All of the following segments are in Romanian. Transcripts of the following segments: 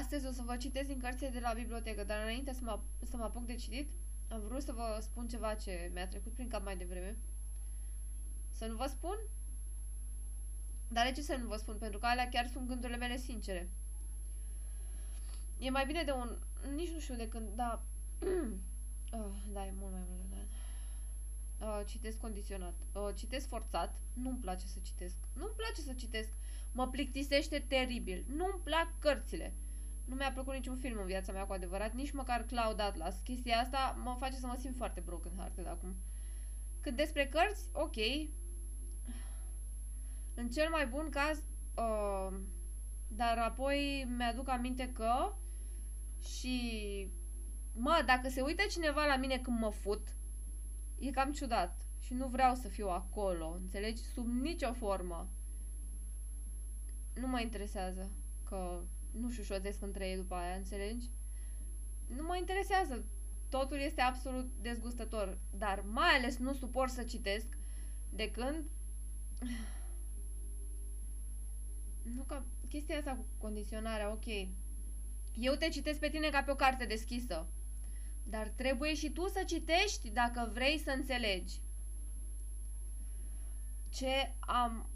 Astăzi o să vă citesc din cărțile de la bibliotecă, dar înainte să mă, să mă apuc de citit, am vrut să vă spun ceva ce mi-a trecut prin cap mai devreme. Să nu vă spun? Dar de ce să nu vă spun? Pentru că alea chiar sunt gândurile mele sincere. E mai bine de un... Nici nu știu de când, da... oh, da, e mult mai mult de Uh, citesc condiționat. Uh, citesc forțat. Nu-mi place să citesc. Nu-mi place să citesc. Mă plictisește teribil. Nu-mi plac cărțile. Nu mi-a plăcut niciun film în viața mea cu adevărat, nici măcar Cloud Atlas. Chestia asta mă face să mă simt foarte broken hearted acum. Cât despre cărți, ok. În cel mai bun caz, uh, dar apoi mi-aduc aminte că și mă, dacă se uită cineva la mine când mă fut, e cam ciudat și nu vreau să fiu acolo, înțelegi? Sub nicio formă. Nu mă interesează că nu șușoțesc între ei după aia, înțelegi? Nu mă interesează. Totul este absolut dezgustător. Dar mai ales nu suport să citesc de când... Nu ca chestia asta cu condiționarea, ok. Eu te citesc pe tine ca pe o carte deschisă. Dar trebuie și tu să citești dacă vrei să înțelegi. Ce am...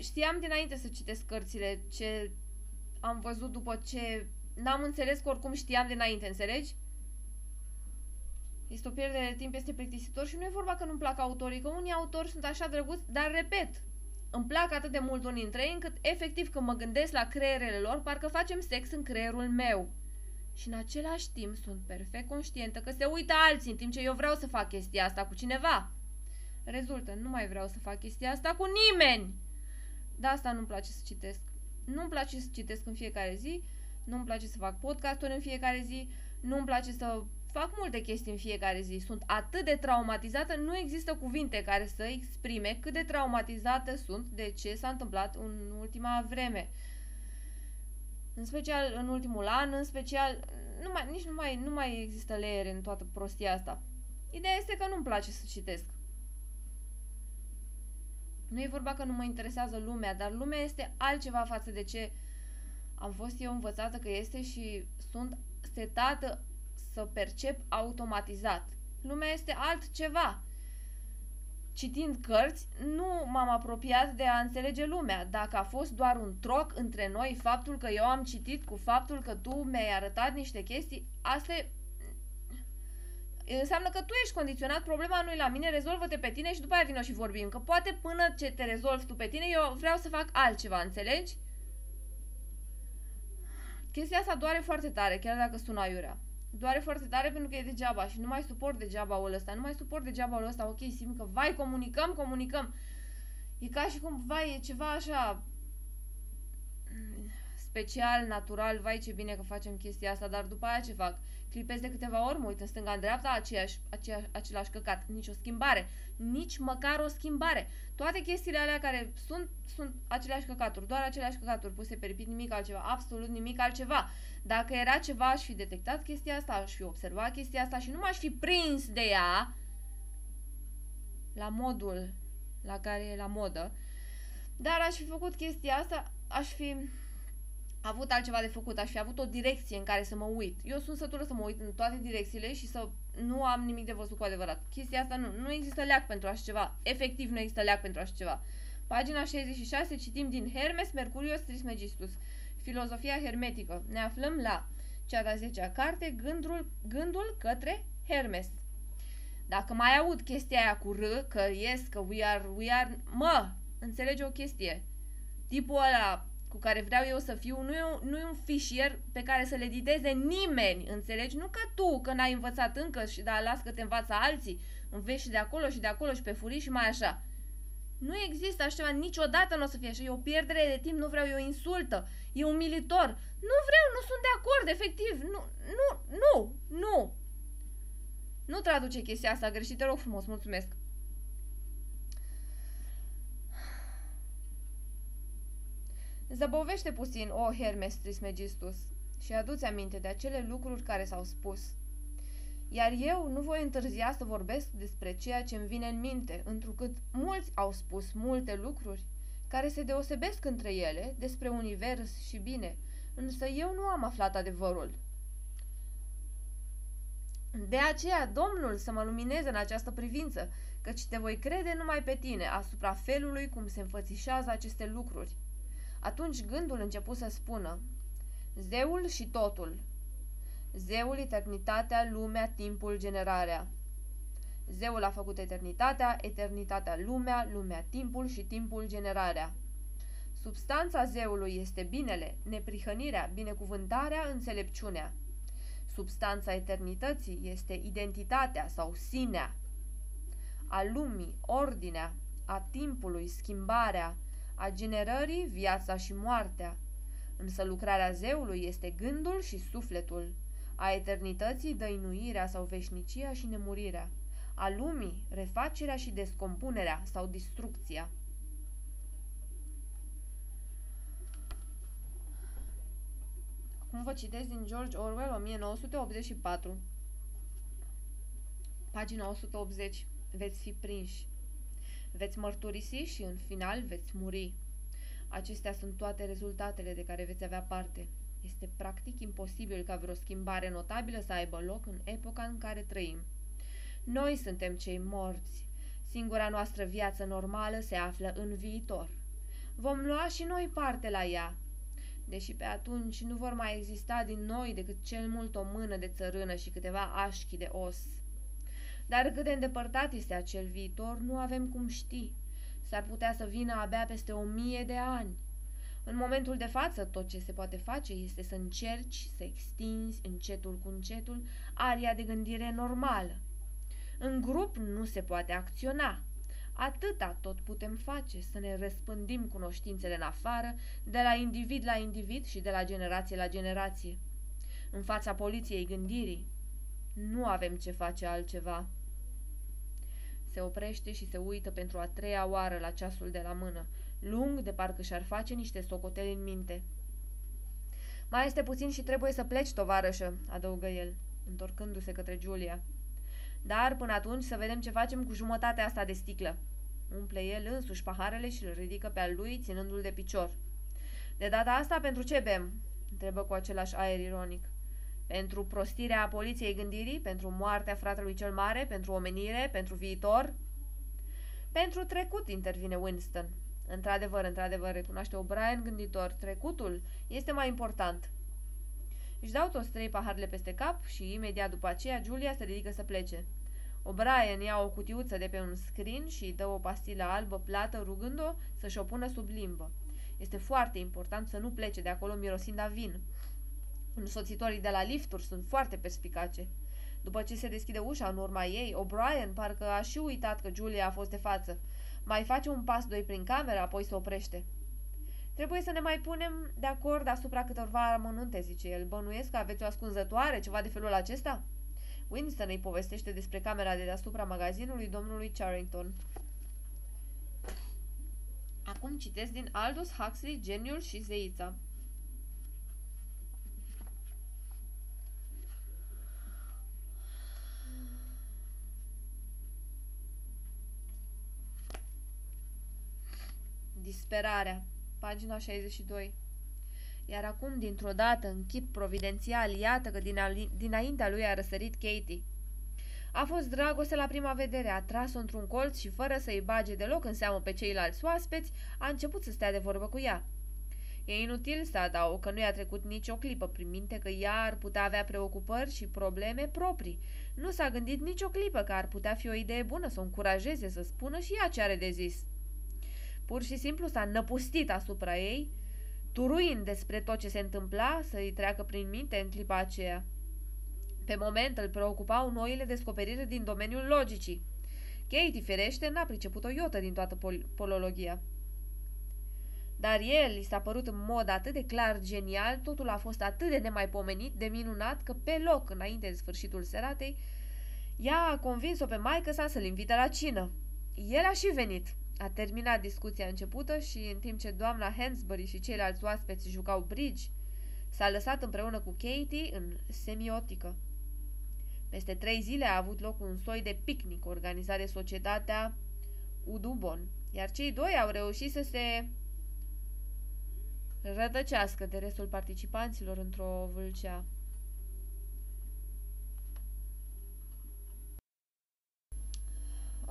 Știam dinainte să citesc cărțile, ce am văzut după ce n-am înțeles că oricum știam dinainte, înțelegi? Este o pierdere de timp, este plictisitor și nu e vorba că nu-mi plac autorii, că unii autori sunt așa drăguți, dar repet, îmi plac atât de mult unii dintre ei încât efectiv când mă gândesc la creierele lor, parcă facem sex în creierul meu. Și în același timp sunt perfect conștientă că se uită alții în timp ce eu vreau să fac chestia asta cu cineva. Rezultă, nu mai vreau să fac chestia asta cu nimeni. De asta nu-mi place să citesc. Nu-mi place să citesc în fiecare zi, nu-mi place să fac podcasturi în fiecare zi, nu-mi place să fac multe chestii în fiecare zi. Sunt atât de traumatizată, nu există cuvinte care să exprime cât de traumatizată sunt de ce s-a întâmplat în ultima vreme. În special în ultimul an, în special, nu mai, nici nu mai, nu mai există leere în toată prostia asta. Ideea este că nu-mi place să citesc. Nu e vorba că nu mă interesează lumea, dar lumea este altceva față de ce am fost eu învățată că este și sunt setată să percep automatizat. Lumea este altceva. Citind cărți, nu m-am apropiat de a înțelege lumea. Dacă a fost doar un troc între noi faptul că eu am citit cu faptul că tu mi-ai arătat niște chestii, asta e înseamnă că tu ești condiționat, problema nu e la mine, rezolvă-te pe tine și după aia vină și vorbim. Că poate până ce te rezolvi tu pe tine, eu vreau să fac altceva, înțelegi? Chestia asta doare foarte tare, chiar dacă sună aiurea. Doare foarte tare pentru că e degeaba și nu mai suport degeaba-ul ăsta, nu mai suport degeaba-ul ăsta, ok, simt că, vai, comunicăm, comunicăm. E ca și cum, vai, e ceva așa special, natural, vai ce bine că facem chestia asta, dar după aia ce fac? Clipez de câteva ori, mă uit în stânga, în dreapta, aceeași, aceeași, același căcat, nici o schimbare, nici măcar o schimbare. Toate chestiile alea care sunt, sunt aceleași căcaturi, doar aceleași căcaturi puse pe repeat, nimic altceva, absolut nimic altceva. Dacă era ceva, aș fi detectat chestia asta, aș fi observat chestia asta și nu m-aș fi prins de ea la modul la care e la modă, dar aș fi făcut chestia asta, aș fi avut altceva de făcut, aș fi avut o direcție în care să mă uit. Eu sunt sătură să mă uit în toate direcțiile și să nu am nimic de văzut cu adevărat. Chestia asta nu, nu există leac pentru așa ceva. Efectiv nu există leac pentru așa ceva. Pagina 66 citim din Hermes Mercurius Trismegistus. Filozofia hermetică. Ne aflăm la cea de-a 10-a carte, gândul, gândul către Hermes. Dacă mai aud chestia aia cu R, că yes, că we are, we are, mă, înțelege o chestie. Tipul ăla cu care vreau eu să fiu, nu e, un, nu e un fișier pe care să le editeze nimeni, înțelegi? Nu ca tu, că n-ai învățat încă și da, las că te învață alții, înveți și de acolo și de acolo și pe furii și mai așa. Nu există așa ceva, niciodată nu o să fie așa, e o pierdere de timp, nu vreau, e o insultă, e umilitor. Nu vreau, nu sunt de acord, efectiv, nu, nu, nu, nu. Nu traduce chestia asta greșit, te rog frumos, mulțumesc. Zăbovește puțin, o Hermes Trismegistus, și aduți aminte de acele lucruri care s-au spus. Iar eu nu voi întârzia să vorbesc despre ceea ce îmi vine în minte, întrucât mulți au spus multe lucruri care se deosebesc între ele despre univers și bine, Însă eu nu am aflat adevărul. De aceea, Domnul să mă lumineze în această privință, căci te voi crede numai pe tine asupra felului cum se înfățișează aceste lucruri. Atunci gândul început să spună, Zeul și totul, Zeul, eternitatea, lumea, timpul, generarea. Zeul a făcut eternitatea, eternitatea, lumea, lumea, timpul și timpul, generarea. Substanța zeului este binele, neprihănirea, binecuvântarea, înțelepciunea. Substanța eternității este identitatea sau sinea. A lumii, ordinea, a timpului, schimbarea, a generării, viața și moartea. Însă lucrarea zeului este gândul și sufletul. A eternității, dăinuirea sau veșnicia și nemurirea. A lumii, refacerea și descompunerea sau distrucția. Acum vă citesc din George Orwell 1984. Pagina 180. Veți fi prinși. Veți mărturisi și în final veți muri. Acestea sunt toate rezultatele de care veți avea parte. Este practic imposibil ca vreo schimbare notabilă să aibă loc în epoca în care trăim. Noi suntem cei morți. Singura noastră viață normală se află în viitor. Vom lua și noi parte la ea, deși pe atunci nu vor mai exista din noi decât cel mult o mână de țărână și câteva așchi de os. Dar cât de îndepărtat este acel viitor, nu avem cum ști. S-ar putea să vină abia peste o mie de ani. În momentul de față, tot ce se poate face este să încerci să extinzi încetul cu încetul aria de gândire normală. În grup nu se poate acționa. Atâta tot putem face, să ne răspândim cunoștințele în afară, de la individ la individ și de la generație la generație. În fața poliției gândirii, nu avem ce face altceva. Se oprește și se uită pentru a treia oară la ceasul de la mână, lung de parcă și-ar face niște socoteli în minte. Mai este puțin și trebuie să pleci, tovarășă, adăugă el, întorcându-se către Julia. Dar până atunci să vedem ce facem cu jumătatea asta de sticlă. Umple el însuși paharele și îl ridică pe al lui, ținându-l de picior. De data asta, pentru ce bem? întrebă cu același aer ironic. Pentru prostirea poliției gândirii, pentru moartea fratelui cel mare, pentru omenire, pentru viitor? Pentru trecut, intervine Winston. Într-adevăr, într-adevăr, recunoaște O'Brien gânditor. Trecutul este mai important. Își dau toți trei paharele peste cap și imediat după aceea Julia se ridică să plece. O'Brien ia o cutiuță de pe un screen și îi dă o pastilă albă plată rugând-o să-și o pună sub limbă. Este foarte important să nu plece de acolo mirosind a vin. Însoțitorii de la lifturi sunt foarte perspicace. După ce se deschide ușa în urma ei, O'Brien parcă a și uitat că Julia a fost de față. Mai face un pas doi prin cameră, apoi se oprește. Trebuie să ne mai punem de acord asupra câtorva amănunte, zice el. Bănuiesc că aveți o ascunzătoare, ceva de felul acesta? Winston îi povestește despre camera de deasupra magazinului domnului Charrington. Acum citesc din Aldous Huxley, Geniul și Zeița. Disperarea. Pagina 62. Iar acum, dintr-o dată, în chip providențial, iată că din dinaintea lui a răsărit Katie. A fost dragoste la prima vedere, a tras-o într-un colț și, fără să-i bage deloc în seamă pe ceilalți oaspeți, a început să stea de vorbă cu ea. E inutil să adaug că nu i-a trecut nicio clipă prin minte că ea ar putea avea preocupări și probleme proprii. Nu s-a gândit nicio clipă că ar putea fi o idee bună să o încurajeze să spună și ea ce are de zis. Pur și simplu s-a năpustit asupra ei, turuind despre tot ce se întâmpla să-i treacă prin minte în clipa aceea. Pe moment îl preocupau noile descoperiri din domeniul logicii. Katie, ferește, n-a priceput o iotă din toată pol polologia. Dar el i s-a părut în mod atât de clar genial, totul a fost atât de nemaipomenit, de minunat, că pe loc, înainte de sfârșitul seratei, ea a convins-o pe maică sa să-l invite la cină. El a și venit. A terminat discuția începută și, în timp ce doamna Hansbury și ceilalți oaspeți jucau bridge, s-a lăsat împreună cu Katie în semiotică. Peste trei zile a avut loc un soi de picnic organizat de societatea Udubon, iar cei doi au reușit să se rătăcească de restul participanților într-o vâlcea.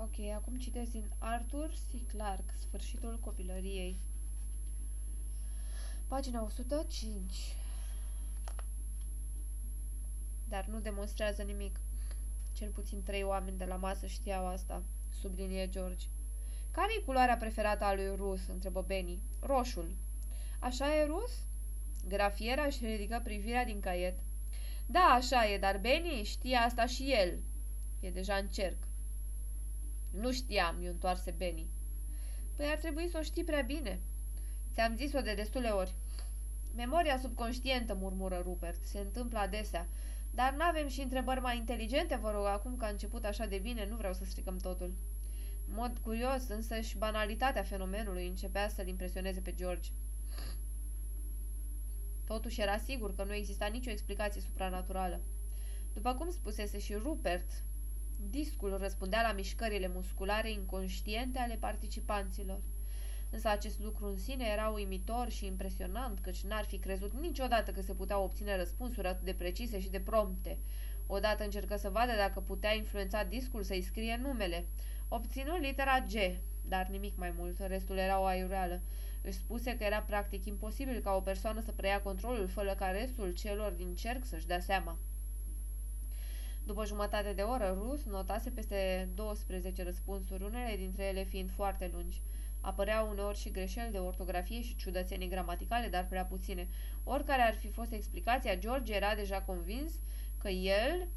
Ok, acum citesc din Arthur C. Clarke, Sfârșitul copilăriei. Pagina 105. Dar nu demonstrează nimic. Cel puțin trei oameni de la masă știau asta, sublinie George. Care e culoarea preferată a lui Rus? întrebă Benny. Roșul. Așa e, Rus? Grafiera își ridică privirea din caiet. Da, așa e, dar Benny știe asta și el. E deja în cerc. Nu știam, i întoarse Benny. Păi ar trebui să o știi prea bine. Ți-am zis-o de destule ori. Memoria subconștientă, murmură Rupert. Se întâmplă adesea. Dar n-avem și întrebări mai inteligente, vă rog, acum că a început așa de bine, nu vreau să stricăm totul. În mod curios, însă și banalitatea fenomenului începea să-l impresioneze pe George. Totuși era sigur că nu exista nicio explicație supranaturală. După cum spusese și Rupert, discul răspundea la mișcările musculare inconștiente ale participanților. Însă acest lucru în sine era uimitor și impresionant, căci n-ar fi crezut niciodată că se putea obține răspunsuri atât de precise și de prompte. Odată încercă să vadă dacă putea influența discul să-i scrie numele. Obținu litera G, dar nimic mai mult, restul era o aiureală. Își spuse că era practic imposibil ca o persoană să preia controlul fără ca restul celor din cerc să-și dea seama. După jumătate de oră, Ruth notase peste 12 răspunsuri, unele dintre ele fiind foarte lungi. Apăreau uneori și greșeli de ortografie și ciudățenii gramaticale, dar prea puține. Oricare ar fi fost explicația, George era deja convins că el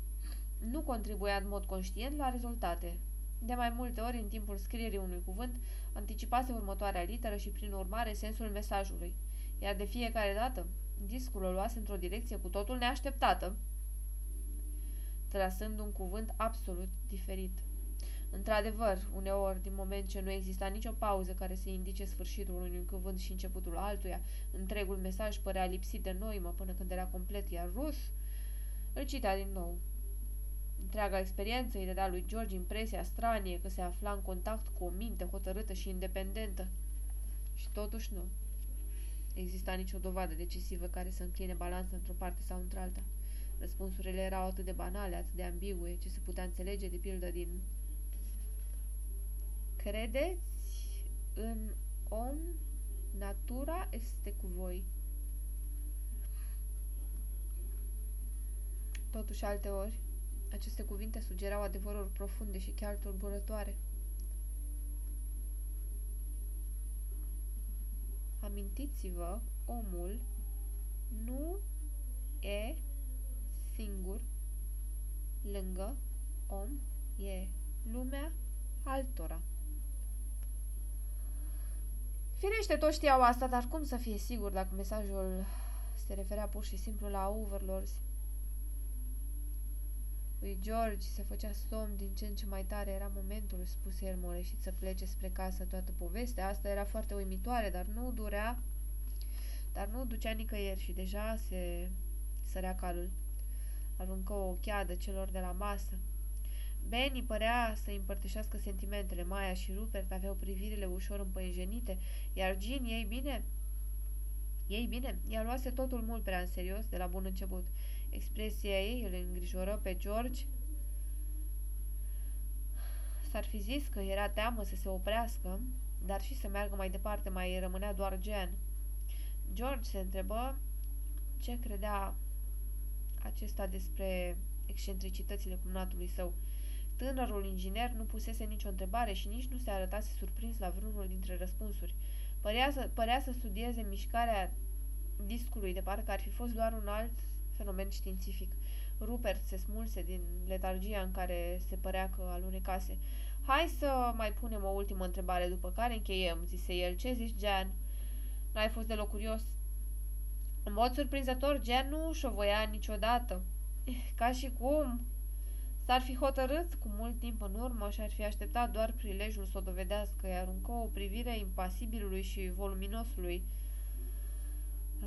nu contribuia în mod conștient la rezultate. De mai multe ori, în timpul scrierii unui cuvânt, anticipase următoarea literă și, prin urmare, sensul mesajului. Iar de fiecare dată, discul o luase într-o direcție cu totul neașteptată, trasând un cuvânt absolut diferit. Într-adevăr, uneori, din moment ce nu exista nicio pauză care să indice sfârșitul unui cuvânt și începutul altuia, întregul mesaj părea lipsit de noimă până când era complet, iar Rus îl citea din nou. Întreaga experiență îi dădea lui George impresia stranie că se afla în contact cu o minte hotărâtă și independentă. Și totuși nu. Exista nicio dovadă decisivă care să încline balanța într-o parte sau într-alta. Răspunsurile erau atât de banale, atât de ambigue, ce se putea înțelege de pildă din Credeți în om, natura este cu voi. Totuși, alte ori, aceste cuvinte sugerau adevăruri profunde și chiar tulburătoare. Amintiți-vă, omul nu e singur lângă om, e lumea altora. Firește, toți știau asta, dar cum să fie sigur dacă mesajul se referea pur și simplu la Overlords? Lui George se făcea somn din ce în ce mai tare. Era momentul, spuse el moleșit, să plece spre casă toată povestea. Asta era foarte uimitoare, dar nu durea, dar nu ducea nicăieri și deja se sărea calul. Aruncă o cheadă celor de la masă. Benny părea să împărtășească sentimentele. Maia și Rupert aveau privirile ușor împăijenite, iar Jean, ei bine, ei bine, ea luase totul mult prea în serios de la bun început. Expresia ei îl îngrijoră pe George. S-ar fi zis că era teamă să se oprească, dar și să meargă mai departe mai rămânea doar Jen. George se întrebă ce credea acesta despre excentricitățile cumnatului său. Tânărul inginer nu pusese nicio întrebare și nici nu se arătase surprins la vreunul dintre răspunsuri. Părea să, părea să studieze mișcarea discului, de parcă ar fi fost doar un alt fenomen științific. Rupert se smulse din letargia în care se părea că alunecase. Hai să mai punem o ultimă întrebare, după care încheiem, zise el. Ce zici, Jan? N-ai fost deloc curios? În mod surprinzător, Jan nu și-o voia niciodată. Ca și cum, S-ar fi hotărât cu mult timp în urmă și ar fi așteptat doar prilejul să o dovedească, iar aruncă o privire impasibilului și voluminosului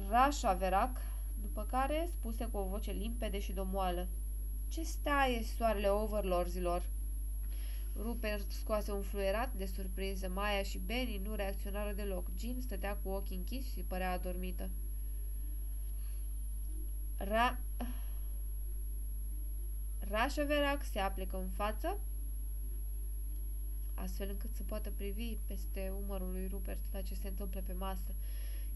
Rașa Verac, după care spuse cu o voce limpede și domoală. Ce stai e soarele overlorzilor? Rupert scoase un fluierat de surpriză. Maia și Benny nu reacționară deloc. Jean stătea cu ochii închiși și părea adormită. Ra... Rașoverac se aplecă în față, astfel încât să poată privi peste umărul lui Rupert la ce se întâmplă pe masă,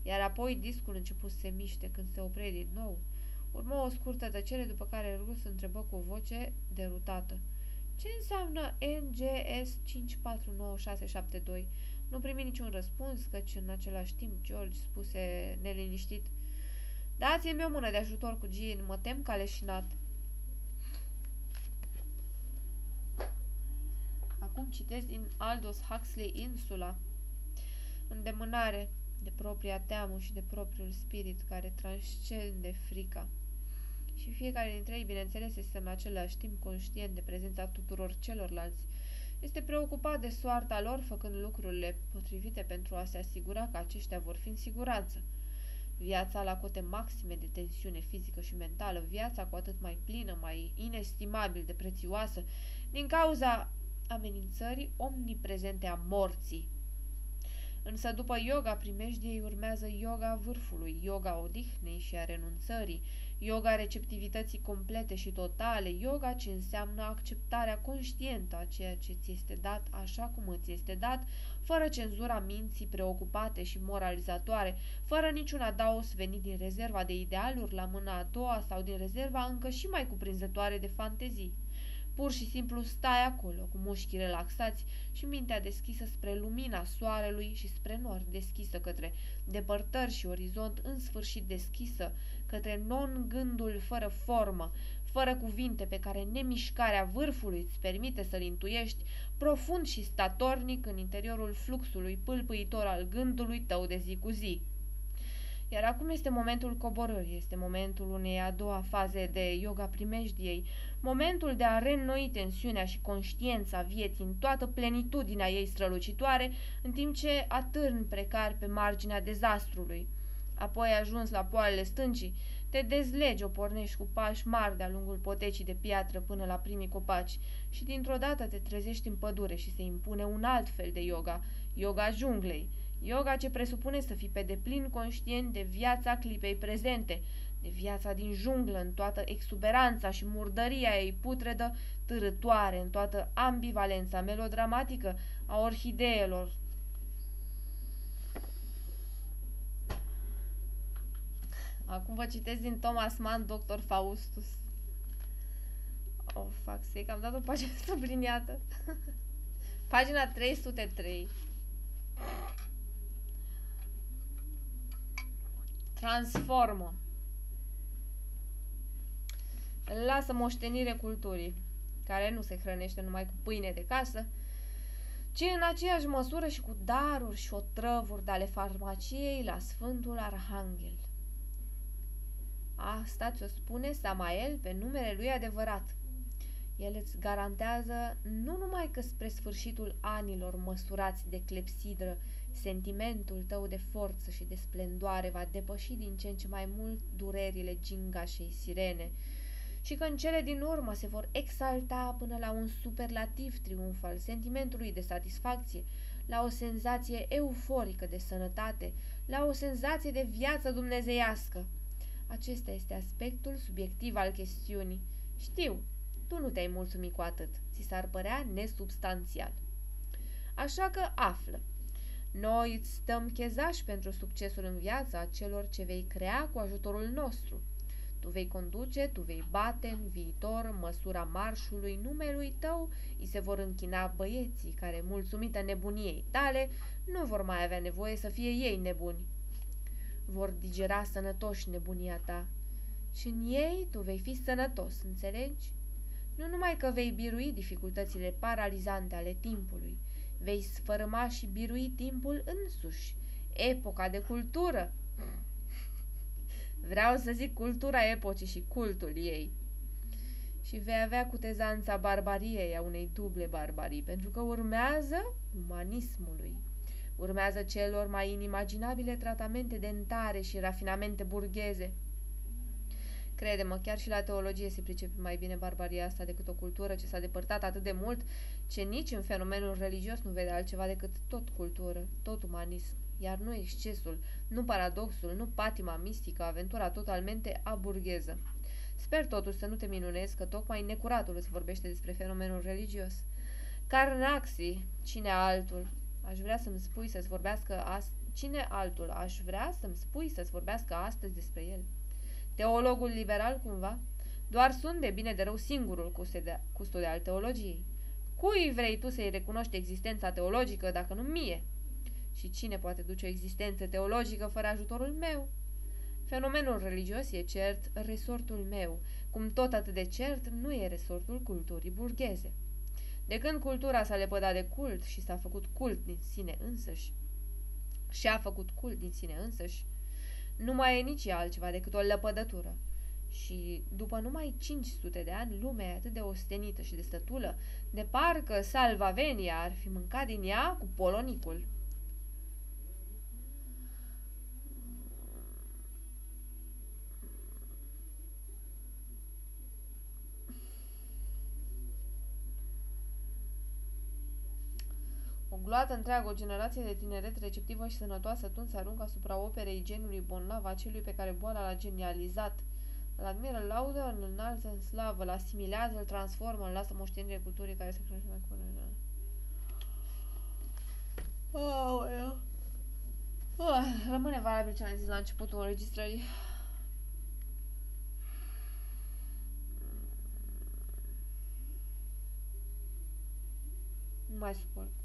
iar apoi discul început să se miște când se opre din nou. Urmă o scurtă tăcere, după care Rus întrebă cu o voce derutată. Ce înseamnă NGS 549672? Nu primi niciun răspuns, căci în același timp George spuse neliniștit. Dați-mi o mână de ajutor cu Jean, mă tem că a leșinat. Acum citesc din Aldous Huxley Insula. Îndemânare de propria teamă și de propriul spirit care transcende frica. Și fiecare dintre ei, bineînțeles, este în același timp conștient de prezența tuturor celorlalți. Este preocupat de soarta lor, făcând lucrurile potrivite pentru a se asigura că aceștia vor fi în siguranță. Viața la cote maxime de tensiune fizică și mentală, viața cu atât mai plină, mai inestimabil de prețioasă, din cauza amenințării omniprezente a morții. Însă după yoga primejdiei urmează yoga vârfului, yoga odihnei și a renunțării, yoga receptivității complete și totale, yoga ce înseamnă acceptarea conștientă a ceea ce ți este dat așa cum îți este dat, fără cenzura minții preocupate și moralizatoare, fără niciun adaos venit din rezerva de idealuri la mâna a doua sau din rezerva încă și mai cuprinzătoare de fantezii. Pur și simplu stai acolo, cu mușchii relaxați și mintea deschisă spre lumina soarelui și spre nord, deschisă către depărtări și orizont în sfârșit deschisă, către non-gândul fără formă, fără cuvinte pe care nemișcarea vârfului îți permite să-l intuiești, profund și statornic în interiorul fluxului pâlpâitor al gândului tău de zi cu zi. Iar acum este momentul coborârii, este momentul unei a doua faze de yoga primejdiei, momentul de a reînnoi tensiunea și conștiința vieții în toată plenitudinea ei strălucitoare, în timp ce atârn precar pe marginea dezastrului. Apoi ajuns la poalele stâncii, te dezlegi, o pornești cu pași mari de-a lungul potecii de piatră până la primii copaci și dintr-o dată te trezești în pădure și se impune un alt fel de yoga, yoga junglei, Yoga ce presupune să fii pe deplin conștient de viața clipei prezente, de viața din junglă în toată exuberanța și murdăria ei putredă, târătoare în toată ambivalența melodramatică a orhideelor. Acum vă citesc din Thomas Mann, Dr. Faustus. Oh, fac sake, am dat o pagină subliniată. Pagina 303. Transformă. Lasă moștenire culturii, care nu se hrănește numai cu pâine de casă, ci în aceeași măsură și cu daruri și otrăvuri de ale farmaciei la Sfântul Arhanghel. Asta ți-o spune Samael pe numele lui adevărat. El îți garantează nu numai că spre sfârșitul anilor măsurați de clepsidră Sentimentul tău de forță și de splendoare va depăși din ce în ce mai mult durerile gingașei sirene și că în cele din urmă se vor exalta până la un superlativ triumf al sentimentului de satisfacție, la o senzație euforică de sănătate, la o senzație de viață dumnezeiască. Acesta este aspectul subiectiv al chestiunii. Știu, tu nu te-ai mulțumit cu atât, ți s-ar părea nesubstanțial. Așa că află, noi îți stăm chezași pentru succesul în viața celor ce vei crea cu ajutorul nostru. Tu vei conduce, tu vei bate în viitor măsura marșului numelui tău, îi se vor închina băieții care, mulțumită nebuniei tale, nu vor mai avea nevoie să fie ei nebuni. Vor digera sănătoși nebunia ta și în ei tu vei fi sănătos, înțelegi? Nu numai că vei birui dificultățile paralizante ale timpului, vei sfărâma și birui timpul însuși, epoca de cultură. Vreau să zic cultura epocii și cultul ei. Și vei avea cutezanța barbariei a unei duble barbarii, pentru că urmează umanismului. Urmează celor mai inimaginabile tratamente dentare și rafinamente burgheze. Crede-mă, chiar și la teologie se pricepe mai bine barbaria asta decât o cultură ce s-a depărtat atât de mult, ce nici în fenomenul religios nu vede altceva decât tot cultură, tot umanism, iar nu excesul, nu paradoxul, nu patima mistică, aventura totalmente aburgheză. Sper totuși să nu te minunezi că tocmai necuratul îți vorbește despre fenomenul religios. Carnaxi, cine altul? Aș vrea să-mi spui să-ți vorbească astăzi. Cine altul? Aș vrea să-mi spui să-ți vorbească astăzi despre el. Teologul liberal, cumva? Doar sunt de bine de rău singurul custude al teologiei. Cui vrei tu să-i recunoști existența teologică, dacă nu mie? Și cine poate duce o existență teologică fără ajutorul meu? Fenomenul religios e cert resortul meu, cum tot atât de cert nu e resortul culturii burgheze. De când cultura s-a lepădat de cult și s-a făcut cult din sine însăși, și a făcut cult din sine însăși, nu mai e nici altceva decât o lăpădătură. Și după numai 500 de ani, lumea e atât de ostenită și de stătulă, de parcă Salvavenia ar fi mâncat din ea cu polonicul. Gloată întreagă, o generație de tineret receptivă și sănătoasă atunci se aruncă asupra operei genului bonlav, acelui pe care boala l-a genializat. Îl admiră, îl laudă, îl înalță în slavă, îl asimilează, îl transformă, îl lasă moștenire culturii care se crește mai curând. Oh, oh, rămâne valabil ce am zis la începutul înregistrării. Nu mai suport.